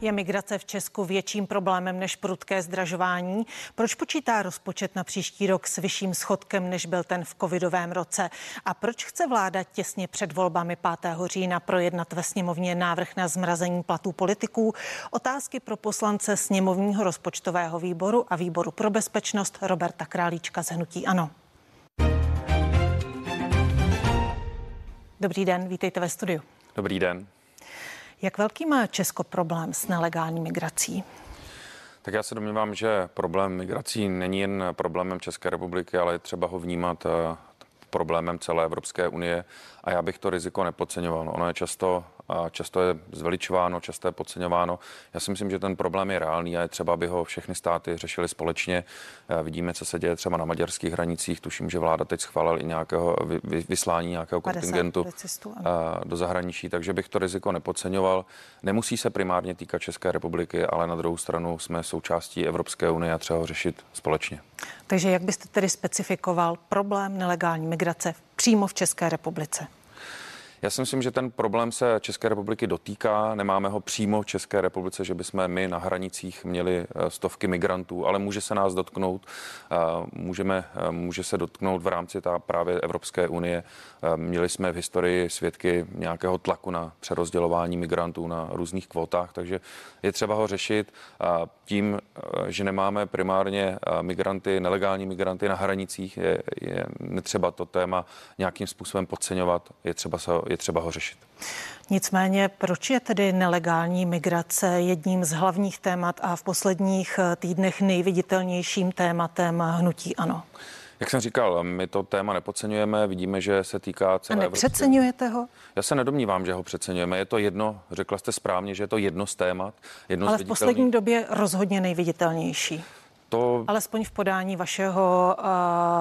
Je migrace v Česku větším problémem než prudké zdražování? Proč počítá rozpočet na příští rok s vyšším schodkem, než byl ten v covidovém roce? A proč chce vláda těsně před volbami 5. října projednat ve sněmovně návrh na zmrazení platů politiků? Otázky pro poslance sněmovního rozpočtového výboru a výboru pro bezpečnost Roberta Králíčka z Hnutí Ano. Dobrý den, vítejte ve studiu. Dobrý den. Jak velký má Česko problém s nelegální migrací? Tak já se domnívám, že problém migrací není jen problémem České republiky, ale je třeba ho vnímat eh, problémem celé Evropské unie a já bych to riziko nepodceňoval. Ono je často a často je zveličováno, často je podceňováno. Já si myslím, že ten problém je reálný a je třeba, aby ho všechny státy řešili společně. Vidíme, co se děje třeba na maďarských hranicích. Tuším, že vláda teď schválila i nějakého vyslání nějakého kontingentu do zahraničí, takže bych to riziko nepodceňoval. Nemusí se primárně týkat České republiky, ale na druhou stranu jsme součástí Evropské unie a třeba ho řešit společně. Takže jak byste tedy specifikoval problém nelegální migrace přímo v České republice? Já si myslím, že ten problém se České republiky dotýká. Nemáme ho přímo v České republice, že bychom my na hranicích měli eh, stovky migrantů, ale může se nás dotknout. Eh, můžeme, eh, může se dotknout v rámci ta právě Evropské unie. Měli jsme v historii svědky nějakého tlaku na přerozdělování migrantů na různých kvotách, takže je třeba ho řešit tím, že nemáme primárně migranty, nelegální migranty na hranicích. Je, je netřeba to téma nějakým způsobem podceňovat. Je třeba se je třeba ho řešit. Nicméně, proč je tedy nelegální migrace jedním z hlavních témat a v posledních eh, týdnech nejviditelnějším tématem hnutí ANO? Jak jsem říkal, my to téma nepodceňujeme, vidíme, že se týká celé A nepřeceňujete ho? Já se nedomnívám, že ho přeceňujeme. Je to jedno, řekla jste správně, že je to jedno z témat. Jedno Ale v poslední době rozhodně nejviditelnější. To... Alespoň v podání vašeho uh,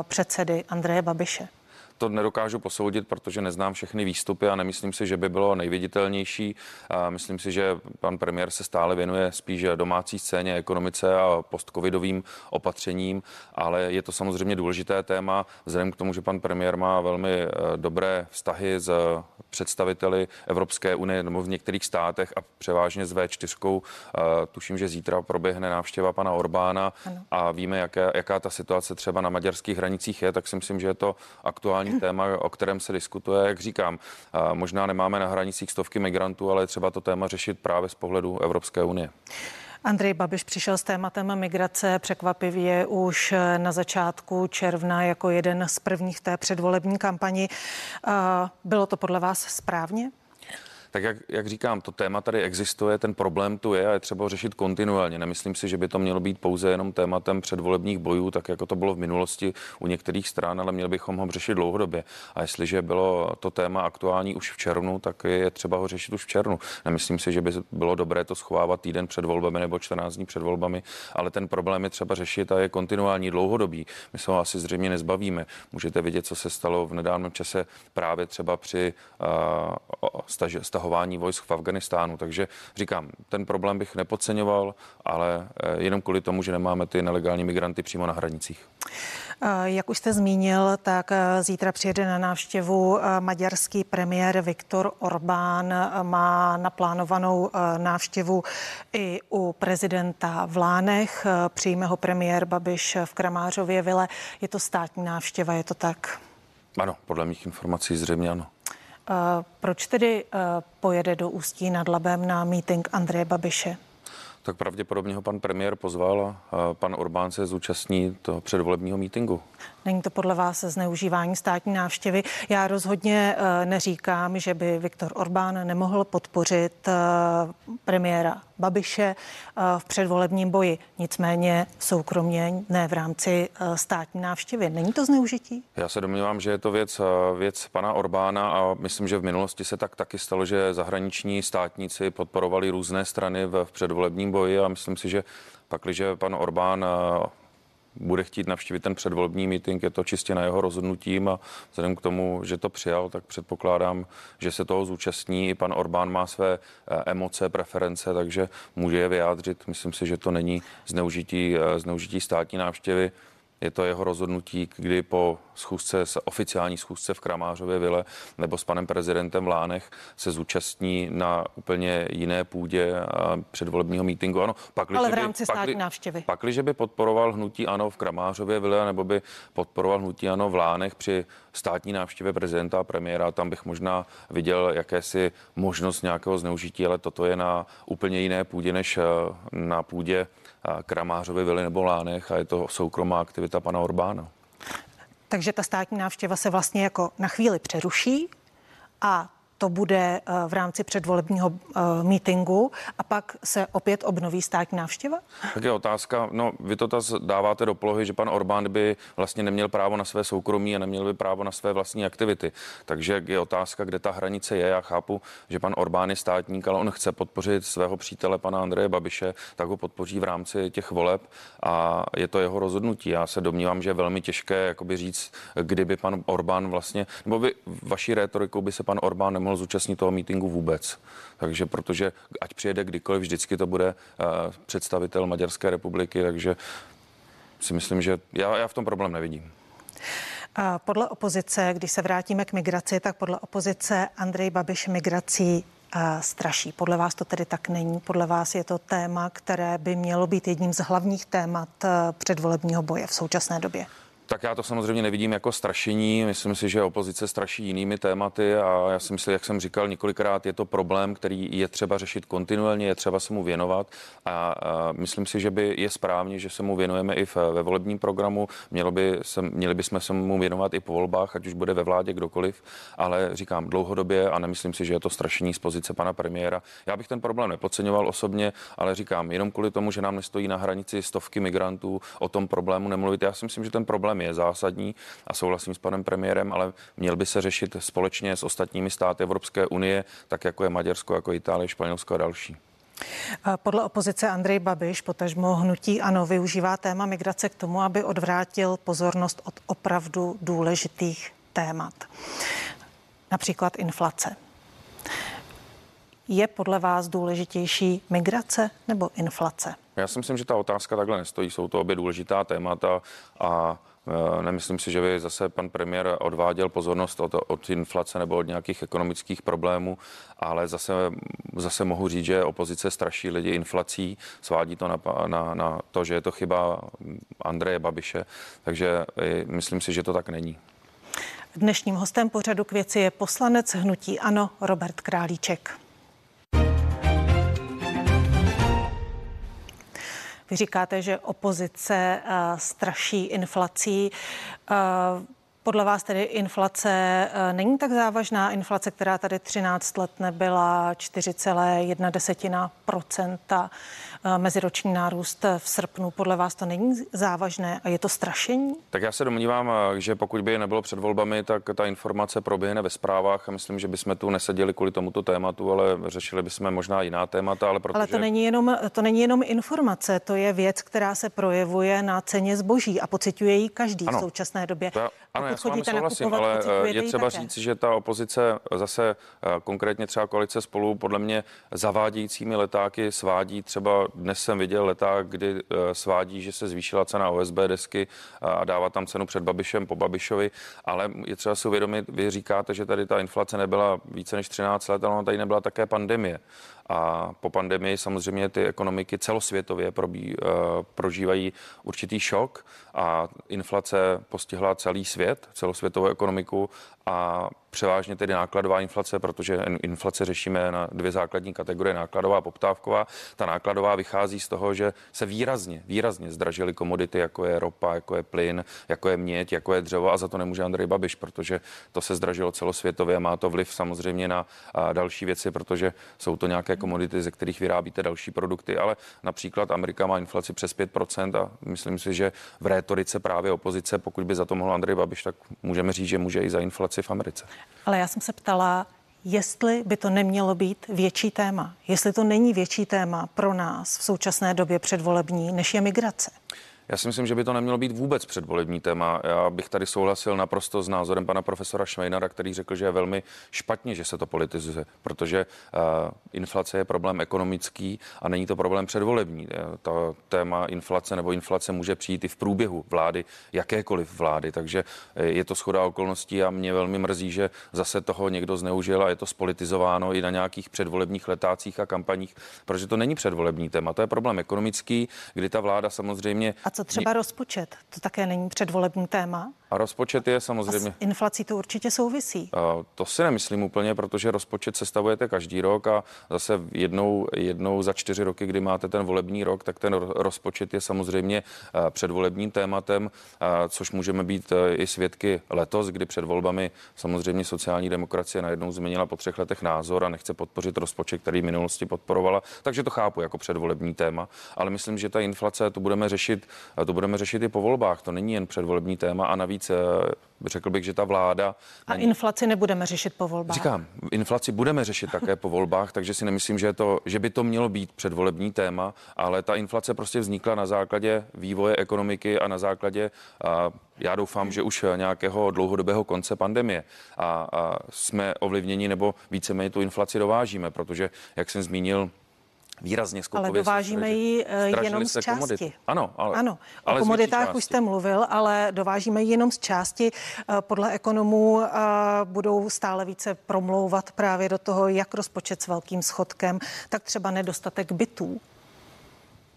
předsedy Andreje Babiše to nedokážu posoudit, protože neznám všechny výstupy a nemyslím si, že by bylo nejviditelnější. Myslím si, že pan premiér se stále věnuje spíš domácí scéně, ekonomice a postcovidovým opatřením, ale je to samozřejmě důležité téma, vzhledem k tomu, že pan premiér má velmi eh, dobré vztahy s představiteli Evropské unie nebo v některých státech a převážně s V4. Eh, tuším, že zítra proběhne návštěva pana Orbána a víme, jaké, jaká ta situace třeba na maďarských hranicích je, tak si myslím, že je to aktuální téma, o kterém se diskutuje. Jak říkám, možná nemáme na hranicích stovky migrantů, ale je třeba to téma řešit právě z pohledu Evropské unie. Andrej Babiš přišel s tématem migrace překvapivě už na začátku června jako jeden z prvních té předvolební kampani. Bylo to podle vás správně? Tak jak, jak říkám, to téma tady existuje, ten problém tu je a je třeba ho řešit kontinuálně. Nemyslím si, že by to mělo být pouze jenom tématem předvolebních bojů, tak jako to bylo v minulosti u některých stran, ale měli bychom ho řešit dlouhodobě. A jestliže bylo to téma aktuální už v červnu, tak je třeba ho řešit už v červnu. Nemyslím si, že by bylo dobré to schovávat týden před volbami nebo 14 dní před volbami, ale ten problém je třeba řešit a je kontinuální, dlouhodobý. My se ho asi zřejmě nezbavíme. Můžete vidět, co se stalo v nedávném čase právě třeba při uh, staž, stahování vojsk v Afganistánu. Takže říkám, ten problém bych nepodceňoval, ale eh, jenom kvůli tomu, že nemáme ty nelegální migranty přímo na hranicích. Eh, jak už jste zmínil, tak eh, zítra přijede na návštěvu maďarský premiér Viktor Orbán. Má naplánovanou návštěvu i u prezidenta v Lánech. Přijme ho premiér Babiš v Kramářově vile. Je to státní návštěva, je to tak? Ano, podle mých informací zřejmě ano. Proč tedy eh, pojede do Ústí nad Labem na meeting Andreje Babiše? Tak pravděpodobně ho pan premiér pozval a pan Orbán se zúčastní toho předvolebního mítingu. Není to podle vás zneužívání státní návštěvy? Já rozhodně eh, neříkám, že by Viktor Orbán nemohl podpořit eh, premiéra Babiše eh, v předvolebním boji. Nicméně soukromně ne v rámci státní návštěvy. Není to zneužití? Já se domnívám, že je to věc, věc pana Orbána a myslím, že v minulosti se tak taky stalo, že zahraniční státníci podporovali různé strany v předvolebním boji a myslím si, že pakliže pan Orbán bude chtít navštívit ten předvolební meeting, je to čistě na jeho rozhodnutím a vzhledem k tomu, že to přijal, tak předpokládám, že se toho zúčastní. I pan Orbán má své eh, emoce, preference, takže může je vyjádřit. Myslím si, že to není zneužití, eh, zneužití státní návštěvy. Je to jeho rozhodnutí, kdy po schůzce, oficiální schůzce v Kramářově vile nebo s panem prezidentem v Lánech se zúčastní na úplně jiné půdě předvolebního mítinku. Ano, pak, Ale v rámci by, státní návštěvy. Pakliže by podporoval hnutí ANO v Kramářově vile nebo by podporoval hnutí ANO v Lánech při státní návštěvě prezidenta a premiéra, tam bych možná viděl jakési možnost nějakého zneužití, ale toto je na úplně jiné půdě než eh, na půdě Kramářovy vily nebo Lánech a je to soukromá aktivita pana Orbána. Takže ta státní návštěva se vlastně jako na chvíli přeruší a to bude eh, v rámci předvolebního eh, mítingu a pak se opět obnoví státní návštěva? Tak je otázka, no vy to dáváte do polohy, že pan Orbán by vlastně neměl právo na své soukromí a neměl by právo na své vlastní aktivity. Takže je otázka, kde ta hranice je. Já chápu, že pan Orbán je státník, ale on chce podpořit svého přítele pana Andreje Babiše, tak ho podpoří v rámci těch voleb a je to jeho rozhodnutí. Já se domnívám, že je velmi těžké jakoby říct, kdyby pan Orbán vlastně, nebo by vaší rétorikou by se pan Orbán nemohl nemohl zúčastnit toho mítingu vůbec. Takže protože ať přijede kdykoliv, vždycky to bude uh, představitel Maďarské republiky, takže si myslím, že já, já v tom problém nevidím. Podle opozice, když se vrátíme k migraci, tak podle opozice Andrej Babiš migrací eh, straší. Podle vás to tedy tak není. Podle vás je to téma, které by mělo být jedním z hlavních témat eh, předvolebního boje v současné době. Tak já to samozřejmě nevidím jako strašení. Myslím si, že opozice straší jinými tématy a já si myslím, jak jsem říkal několikrát, je to problém, který je třeba řešit kontinuálně, je třeba se mu věnovat a, a myslím si, že by je správně, že se mu věnujeme i v, ve volebním programu. Mělo by se, měli bychom se mu věnovat i po volbách, ať už bude ve vládě kdokoliv, ale říkám dlouhodobě a nemyslím si, že je to strašení z pozice pana premiéra. Já bych ten problém nepodceňoval osobně, ale říkám, jenom kvůli tomu, že nám nestojí na hranici stovky migrantů, o tom problému nemluvit. Já si myslím, že ten problém problém je zásadní a souhlasím s panem premiérem, ale měl by se řešit společně s ostatními státy Evropské unie, tak jako je Maďarsko, jako Itálie, Španělsko a další. Podle opozice Andrej Babiš, potažmo hnutí ANO, využívá téma migrace k tomu, aby odvrátil pozornost od opravdu důležitých témat. Například inflace. Je podle vás důležitější migrace nebo inflace? Já si myslím, že ta otázka takhle nestojí. Jsou to obě důležitá témata a nemyslím si, že by zase pan premiér odváděl pozornost od, od inflace nebo od nějakých ekonomických problémů, ale zase, zase mohu říct, že opozice straší lidi inflací, svádí to na, na, na to, že je to chyba Andreje Babiše, takže eh, myslím si, že to tak není. Dnešním hostem pořadu k věci je poslanec hnutí Ano Robert Králíček. Vy říkáte, že opozice uh, straší inflací. Uh, podle vás tedy inflace uh, není tak závažná. Inflace, která tady 13 let nebyla 4,1 procenta. Eh, meziroční nárůst v srpnu. Podle vás to není závažné a je to strašení? Tak já se domnívám, eh, že pokud by je nebylo před volbami, tak ta informace proběhne ve zprávách a myslím, že bychom tu neseděli kvůli tomuto tématu, ale řešili bychom možná jiná témata. Ale, protože... ale to, není jenom, to není jenom informace, to je věc, která se projevuje na ceně zboží a pociťuje ji každý ano, v současné době. To, ano, já s vámi souhlasím, ale eh, je třeba říct, že ta opozice zase konkrétně třeba koalice spolu podle mě zavádějícími letáky svádí třeba dnes jsem viděl leták, kdy eh, svádí, že se zvýšila cena OSB desky a dává tam cenu před Babišem po Babišovi, ale je třeba si uvědomit, vy říkáte, že tady ta inflace nebyla více než 13 let, ale ona tady nebyla také pandemie. A po pandemii samozřejmě ty ekonomiky celosvětově probí, uh, prožívají určitý šok a inflace postihla celý svět, celosvětovou ekonomiku a převážně tedy nákladová inflace, protože inflace řešíme na dvě základní kategorie, nákladová a poptávková. Ta nákladová vychází z toho, že se výrazně, výrazně zdražily komodity, jako je ropa, jako je plyn, jako je měď, jako je dřevo a za to nemůže Andrej Babiš, protože to se zdražilo celosvětově a má to vliv samozřejmě na další věci, protože jsou to nějaké komodity, ze kterých vyrábíte další produkty, ale například Amerika má inflaci přes 5% a myslím si, že v rétorice právě opozice, pokud by za to mohl Andrej Babiš, tak můžeme říct, že může i za inflaci v Americe. Ale já jsem se ptala, jestli by to nemělo být větší téma, jestli to není větší téma pro nás v současné době předvolební, než je migrace. Já si myslím, že by to nemělo být vůbec předvolební téma. Já bych tady souhlasil naprosto s názorem pana profesora Švejnara, který řekl, že je velmi špatně, že se to politizuje, protože uh, inflace je problém ekonomický a není to problém předvolební. Eh, to téma inflace nebo inflace může přijít i v průběhu vlády, jakékoliv vlády, takže eh, je to schoda okolností a mě velmi mrzí, že zase toho někdo zneužil a je to spolitizováno i na nějakých předvolebních letácích a kampaních, protože to není předvolební téma, to je problém ekonomický, kdy ta vláda samozřejmě a co třeba rozpočet? To také není předvolební téma. A rozpočet je samozřejmě. A s inflací to určitě souvisí. A to si nemyslím úplně, protože rozpočet sestavujete každý rok a zase jednou, jednou za čtyři roky, kdy máte ten volební rok, tak ten rozpočet je samozřejmě předvolebním tématem, což můžeme být i svědky letos, kdy před volbami samozřejmě sociální demokracie najednou změnila po třech letech názor a nechce podpořit rozpočet, který v minulosti podporovala. Takže to chápu jako předvolební téma, ale myslím, že ta inflace to budeme řešit, to budeme řešit i po volbách. To není jen předvolební téma a navíc Eh, řekl bych, že ta vláda... A není... inflaci nebudeme řešit po volbách. Říkám, inflaci budeme řešit také po volbách, takže si nemyslím, že, to, že by to mělo být předvolební téma, ale ta inflace prostě vznikla na základě vývoje ekonomiky a na základě, a já doufám, že už nějakého dlouhodobého konce pandemie. A, a jsme ovlivněni nebo víceméně tu inflaci dovážíme, protože, jak jsem zmínil, výrazně skokově. Ale dovážíme ji eh, jenom z části. Komodit. Ano, ale, ano. Ale o komoditách už jste mluvil, ale dovážíme ji jenom z části. Eh, podle ekonomů eh, budou stále více promlouvat právě do toho, jak rozpočet s velkým schodkem, tak třeba nedostatek bytů.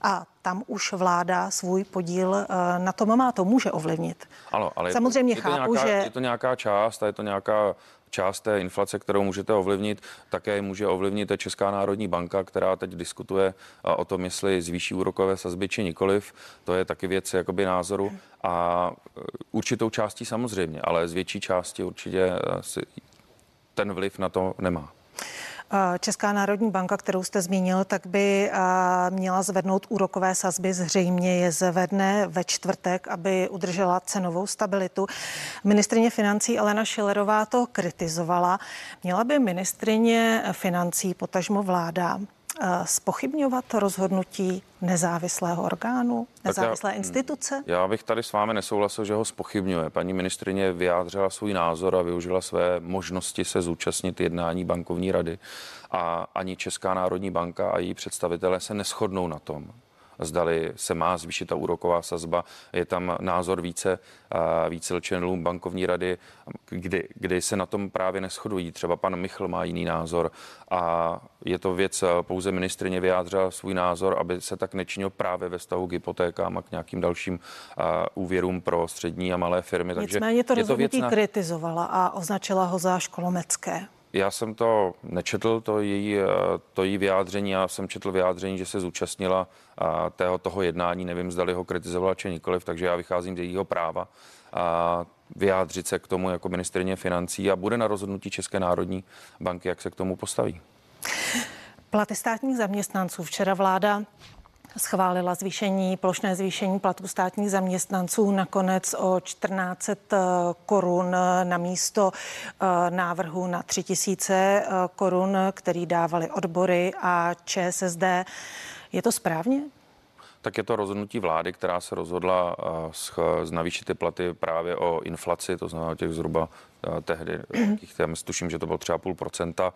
A tam už vláda svůj podíl na tom má, to může ovlivnit. Ano, ale Samozřejmě je to, chápu, je to nějaká, že... Je to nějaká část a je to nějaká část té inflace, kterou můžete ovlivnit, také může ovlivnit Česká národní banka, která teď diskutuje o tom, jestli zvýší úrokové sazby či nikoliv. To je taky věc jakoby názoru a e, určitou částí samozřejmě, ale z větší části určitě e, ten vliv na to nemá. Česká národní banka, kterou jste zmínil, tak by měla zvednout úrokové sazby. Zřejmě je zvedne ve čtvrtek, aby udržela cenovou stabilitu. Ministrině financí Elena Šilerová to kritizovala. Měla by ministrině financí, potažmo vláda, spochybňovat rozhodnutí nezávislého orgánu, nezávislé já, instituce? Já bych tady s vámi nesouhlasil, že ho spochybňuje. Paní ministrině vyjádřila svůj názor a využila své možnosti se zúčastnit jednání bankovní rady a ani Česká národní banka a její představitelé se neschodnou na tom, zdali se má zvýšit ta úroková sazba. Je tam názor více, více členů bankovní rady, kdy, kdy se na tom právě neschodují. Třeba pan Michl má jiný názor a je to věc, pouze ministrině vyjádřila svůj názor, aby se tak nečinilo právě ve vztahu k hypotékám a k nějakým dalším úvěrům pro střední a malé firmy. Takže Nicméně to rozhodnutí na... kritizovala a označila ho za školomecké. Já jsem to nečetl, to její, eh, to její vyjádření. Já jsem četl vyjádření, že se zúčastnila eh, tého, toho jednání. Nevím, zdali ho kritizovala či nikoliv, takže já vycházím z jejího práva a vyjádřit se k tomu jako ministrině financí a bude na rozhodnutí České národní banky, jak se k tomu postaví. Platy státních zaměstnanců. Včera vláda schválila zvýšení, plošné zvýšení platů státních zaměstnanců nakonec o 14 eh, korun na místo eh, návrhu na 3000 eh, korun, který dávali odbory a ČSSD. Je to správně? Tak je to rozhodnutí vlády, která se rozhodla navýšit ty platy právě o inflaci, to znamená těch zhruba tehdy, já tuším, že to bylo třeba půl procenta.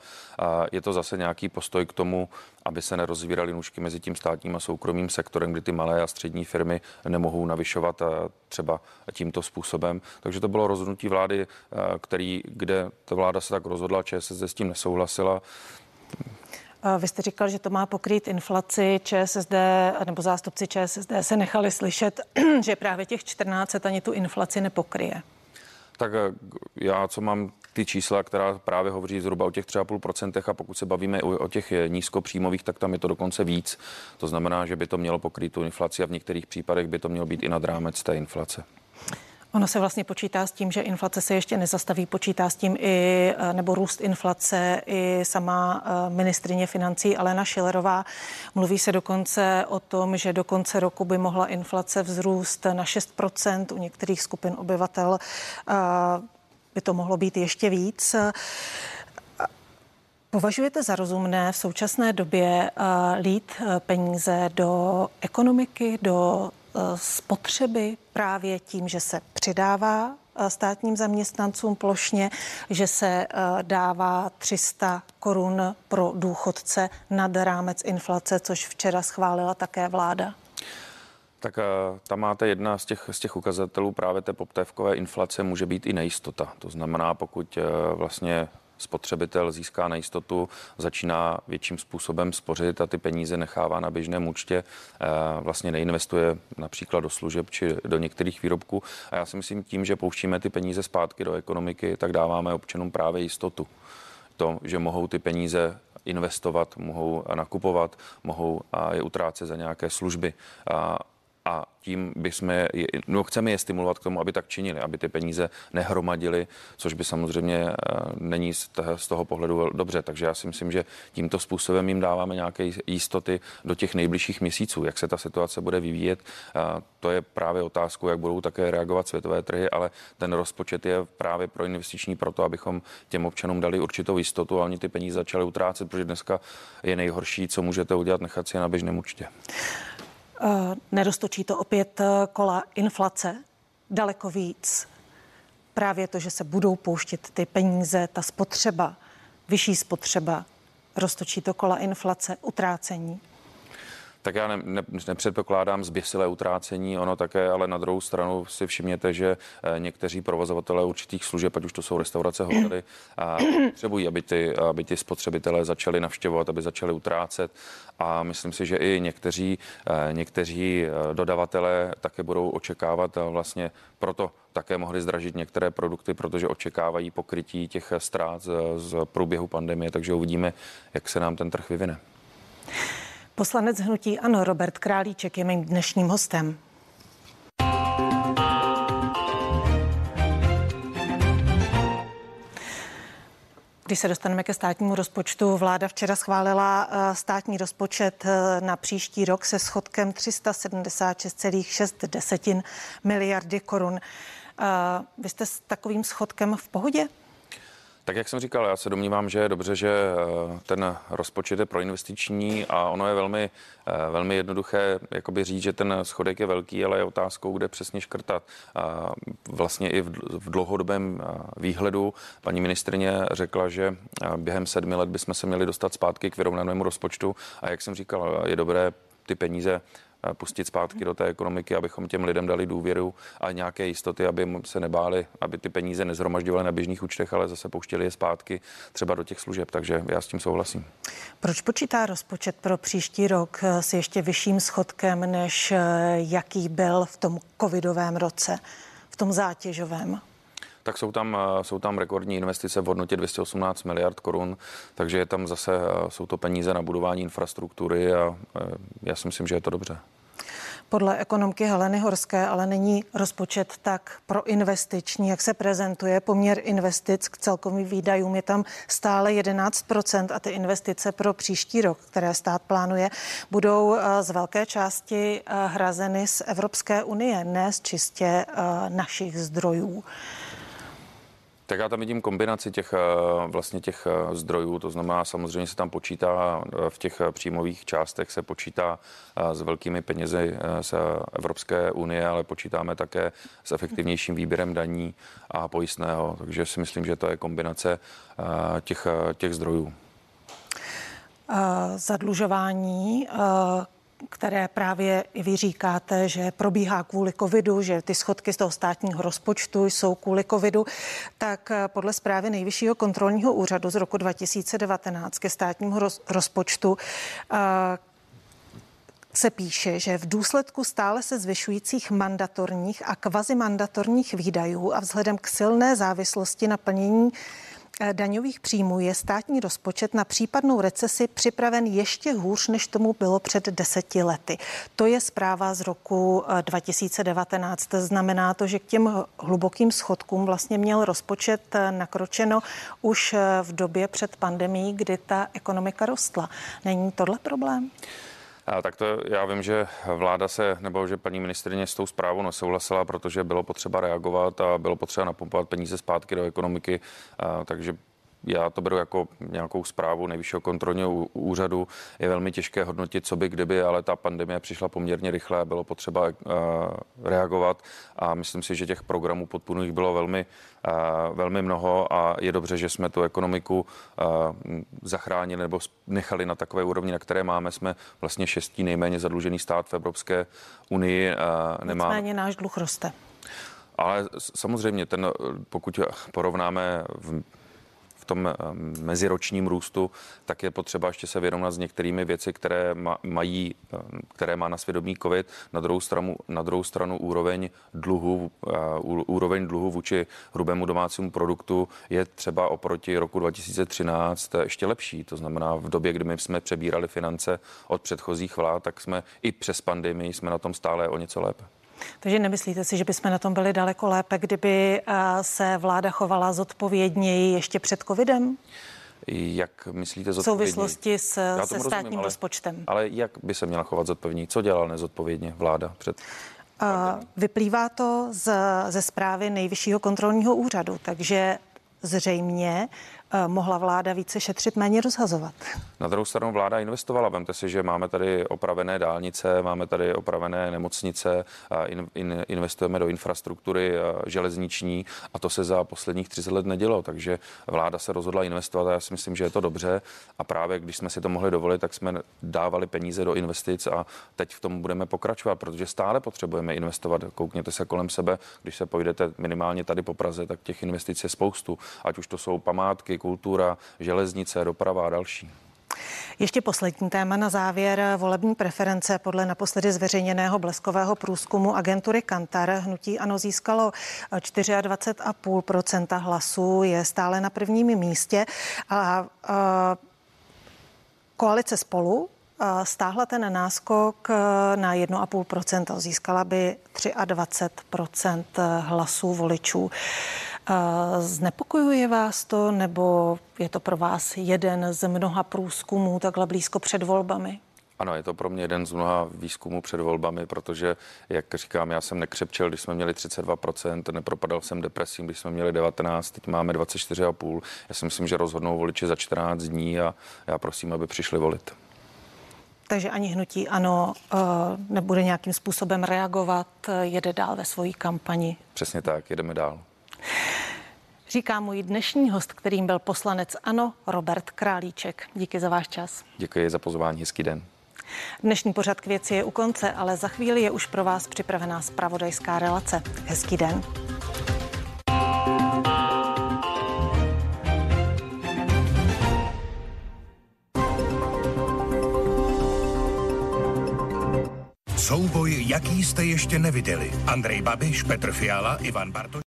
Je to zase nějaký postoj k tomu, aby se nerozvíraly nůžky mezi tím státním a soukromým sektorem, kdy ty malé a střední firmy nemohou navyšovat třeba tímto způsobem. Takže to bylo rozhodnutí vlády, který, kde ta vláda se tak rozhodla, ČSSD s tím nesouhlasila. Vy jste říkal, že to má pokrýt inflaci. ČSSD nebo zástupci ČSSD se nechali slyšet, že právě těch 14 ani tu inflaci nepokryje. Tak eh, já, co mám ty čísla, která právě hovoří zhruba o těch 3,5% a pokud se bavíme o, o těch nízkopříjmových, tak tam je to dokonce víc. To znamená, že by to mělo pokrýt tu inflaci a v některých případech by to mělo být i nad rámec té inflace. Ono se vlastně počítá s tím, že inflace se ještě nezastaví, počítá s tím i, eh, nebo růst inflace, i sama eh, ministrině financí Alena Šilerová. Mluví se dokonce o tom, že do konce roku by mohla inflace vzrůst na 6%, u některých skupin obyvatel eh, by to mohlo být ještě víc. Považujete za rozumné v současné době lít peníze do ekonomiky, do spotřeby právě tím, že se přidává státním zaměstnancům plošně, že se dává 300 korun pro důchodce nad rámec inflace, což včera schválila také vláda? Tak tam máte jedna z těch, z těch ukazatelů právě té poptévkové inflace může být i nejistota. To znamená, pokud vlastně spotřebitel získá nejistotu, začíná větším způsobem spořit a ty peníze nechává na běžném účtě, eh, vlastně neinvestuje například do služeb či do některých výrobků. A já si myslím tím, že pouštíme ty peníze zpátky do ekonomiky, tak dáváme občanům právě jistotu. To, že mohou ty peníze investovat, mohou nakupovat, mohou je utrácet za nějaké služby. A a tím bychom je, no chceme je stimulovat k tomu, aby tak činili, aby ty peníze nehromadili, což by samozřejmě eh, není z toho pohledu dobře. Takže já si myslím, že tímto způsobem jim dáváme nějaké jistoty do těch nejbližších měsíců. Jak se ta situace bude vyvíjet, eh, to je právě otázkou, jak budou také reagovat světové trhy, ale ten rozpočet je právě pro investiční proto, abychom těm občanům dali určitou jistotu a oni ty peníze začali utrácet, protože dneska je nejhorší, co můžete udělat, nechat si je na běžném účtě. Eh, neroztočí to opět eh, kola inflace daleko víc. Právě to, že se budou pouštět ty peníze, ta spotřeba, vyšší spotřeba, roztočí to kola inflace, utrácení. Tak já ne, ne, nepředpokládám zběsilé utrácení, ono také, ale na druhou stranu si všimněte, že eh, někteří provozovatelé určitých služeb, ať už to jsou restaurace, hotely, potřebují, aby ty, aby ty spotřebitelé začali navštěvovat, aby začali utrácet a myslím si, že i někteří, eh, někteří eh, dodavatelé také budou očekávat vlastně proto také mohli zdražit některé produkty, protože očekávají pokrytí těch ztrát z, z průběhu pandemie, takže uvidíme, jak se nám ten trh vyvine. Poslanec hnutí Ano Robert Králíček je mým dnešním hostem. Když se dostaneme ke státnímu rozpočtu, vláda včera schválila eh, státní rozpočet eh, na příští rok se schodkem 376,6 miliardy korun. Eh, vy jste s takovým schodkem v pohodě? Tak jak jsem říkal, já se domnívám, že je dobře, že eh, ten rozpočet je proinvestiční a ono je velmi, eh, velmi jednoduché jakoby říct, že ten schodek je velký, ale je otázkou, kde přesně škrtat. Vlastně i v dlouhodobém eh, výhledu paní ministrině řekla, že během sedmi let bychom se měli dostat zpátky k vyrovnanému rozpočtu a jak jsem říkal, je dobré ty peníze pustit zpátky do té ekonomiky, abychom těm lidem dali důvěru a nějaké jistoty, aby se nebáli, aby ty peníze nezhromažďovaly na běžných účtech, ale zase pouštěli je zpátky třeba do těch služeb. Takže já s tím souhlasím. Proč počítá rozpočet pro příští rok s ještě vyšším schodkem, než jaký byl v tom covidovém roce, v tom zátěžovém? Tak jsou tam, jsou tam rekordní investice v hodnotě 218 miliard korun, takže je tam zase, jsou to peníze na budování infrastruktury a já si myslím, že je to dobře. Podle ekonomky Heleny Horské ale není rozpočet tak proinvestiční, jak se prezentuje. Poměr investic k celkovým výdajům je tam stále 11% a ty investice pro příští rok, které stát plánuje, budou z velké části hrazeny z Evropské unie, ne z čistě našich zdrojů. Tak já tam vidím kombinaci těch eh, vlastně těch eh, zdrojů, to znamená samozřejmě se tam počítá eh, v těch příjmových částech se počítá s velkými penězi z Evropské unie, ale počítáme také s efektivnějším výběrem daní a pojistného, takže si myslím, že to je kombinace těch, těch zdrojů. Zadlužování které právě i vy říkáte, že probíhá kvůli covidu, že ty schodky z toho státního rozpočtu jsou kvůli covidu, tak eh, podle zprávy Nejvyššího kontrolního úřadu z roku 2019 ke státnímu rozpočtu eh, se píše, že v důsledku stále se zvyšujících mandatorních a kvazimandatorních výdajů a vzhledem k silné závislosti na plnění daňových příjmů je státní rozpočet na případnou recesi připraven ještě hůř, než tomu bylo před deseti lety. To je zpráva z roku 2019. Eh, Znamená to, že k těm hlubokým schodkům vlastně měl rozpočet eh, nakročeno už v době před pandemí, kdy ta ekonomika rostla. Není tohle problém? Tak to já vím, že vláda se, nebo že paní ministrině s tou zprávou nesouhlasila, protože bylo potřeba reagovat a bylo potřeba napumpovat peníze zpátky do ekonomiky, takže já to beru jako nějakou zprávu nejvyššího kontrolního úřadu. Je velmi těžké hodnotit, co by kdyby, ale ta pandemie přišla poměrně rychle a bylo potřeba uh, reagovat a myslím si, že těch programů podpůrných bylo velmi, uh, velmi mnoho a je dobře, že jsme tu ekonomiku uh, zachránili nebo nechali na takové úrovni, na které máme. Jsme vlastně šestý nejméně zadlužený stát v Evropské unii. Uh, nemá... Nicméně náš dluh roste. Ale samozřejmě, ten, pokud porovnáme v v tom eh, meziročním růstu, tak je potřeba ještě se vyrovnat s některými věci, které mají, eh, které má na svědomí COVID. Na druhou stranu, na druhou stranu úroveň dluhu, eh, úroveň dluhu vůči hrubému domácímu produktu je třeba oproti roku 2013 ještě lepší. To znamená, v době, kdy my jsme přebírali finance od předchozích vlád, tak jsme i přes pandemii jsme na tom stále o něco lépe. Takže nemyslíte si, že bychom na tom byli daleko lépe, kdyby eh, se vláda chovala zodpovědněji ještě před covidem? Jak myslíte zodpovědně? V souvislosti s, se rozumím, státním ale, rozpočtem. Ale jak by se měla chovat zodpovědně? Co dělala nezodpovědně vláda před Uh, vyplývá to z, ze zprávy Nejvyššího kontrolního úřadu, takže zřejmě Eh, mohla vláda více šetřit, méně rozhazovat. Na druhou stranu vláda investovala. Vemte si, že máme tady opravené dálnice, máme tady opravené nemocnice, in, in, investujeme do infrastruktury eh, železniční a to se za posledních 30 let nedělo, takže vláda se rozhodla investovat a já si myslím, že je to dobře a právě když jsme si to mohli dovolit, tak jsme dávali peníze do investic a teď v tom budeme pokračovat, protože stále potřebujeme investovat. Koukněte se kolem sebe, když se pojdete minimálně tady po Praze, tak těch investic je spoustu, ať už to jsou památky, kultura, železnice, doprava a další. Ještě poslední téma na závěr. Volební preference podle naposledy zveřejněného bleskového průzkumu agentury Kantar hnutí ano získalo 24,5% hlasů, je stále na prvním místě a, a koalice spolu stáhla ten náskok na 1,5% získala by 23% hlasů voličů. Znepokojuje vás to, nebo je to pro vás jeden z mnoha průzkumů takhle blízko před volbami? Ano, je to pro mě jeden z mnoha výzkumů před volbami, protože, jak říkám, já jsem nekřepčel, když jsme měli 32%, nepropadal jsem depresím, když jsme měli 19, teď máme 24,5. Já si myslím, že rozhodnou voliči za 14 dní a já prosím, aby přišli volit. Takže ani hnutí ano eh, nebude nějakým způsobem reagovat, jede dál ve svojí kampani. Přesně tak, jedeme dál. Říká můj dnešní host, kterým byl poslanec ANO Robert Králíček. Díky za váš čas. Děkuji za pozvání, hezký den. Dnešní pořad k věci je u konce, ale za chvíli je už pro vás připravená spravodajská relace. Hezký den. Souboj, jaký jste ještě neviděli. Andrej Babiš, Petr Fiala, Ivan Bartoš.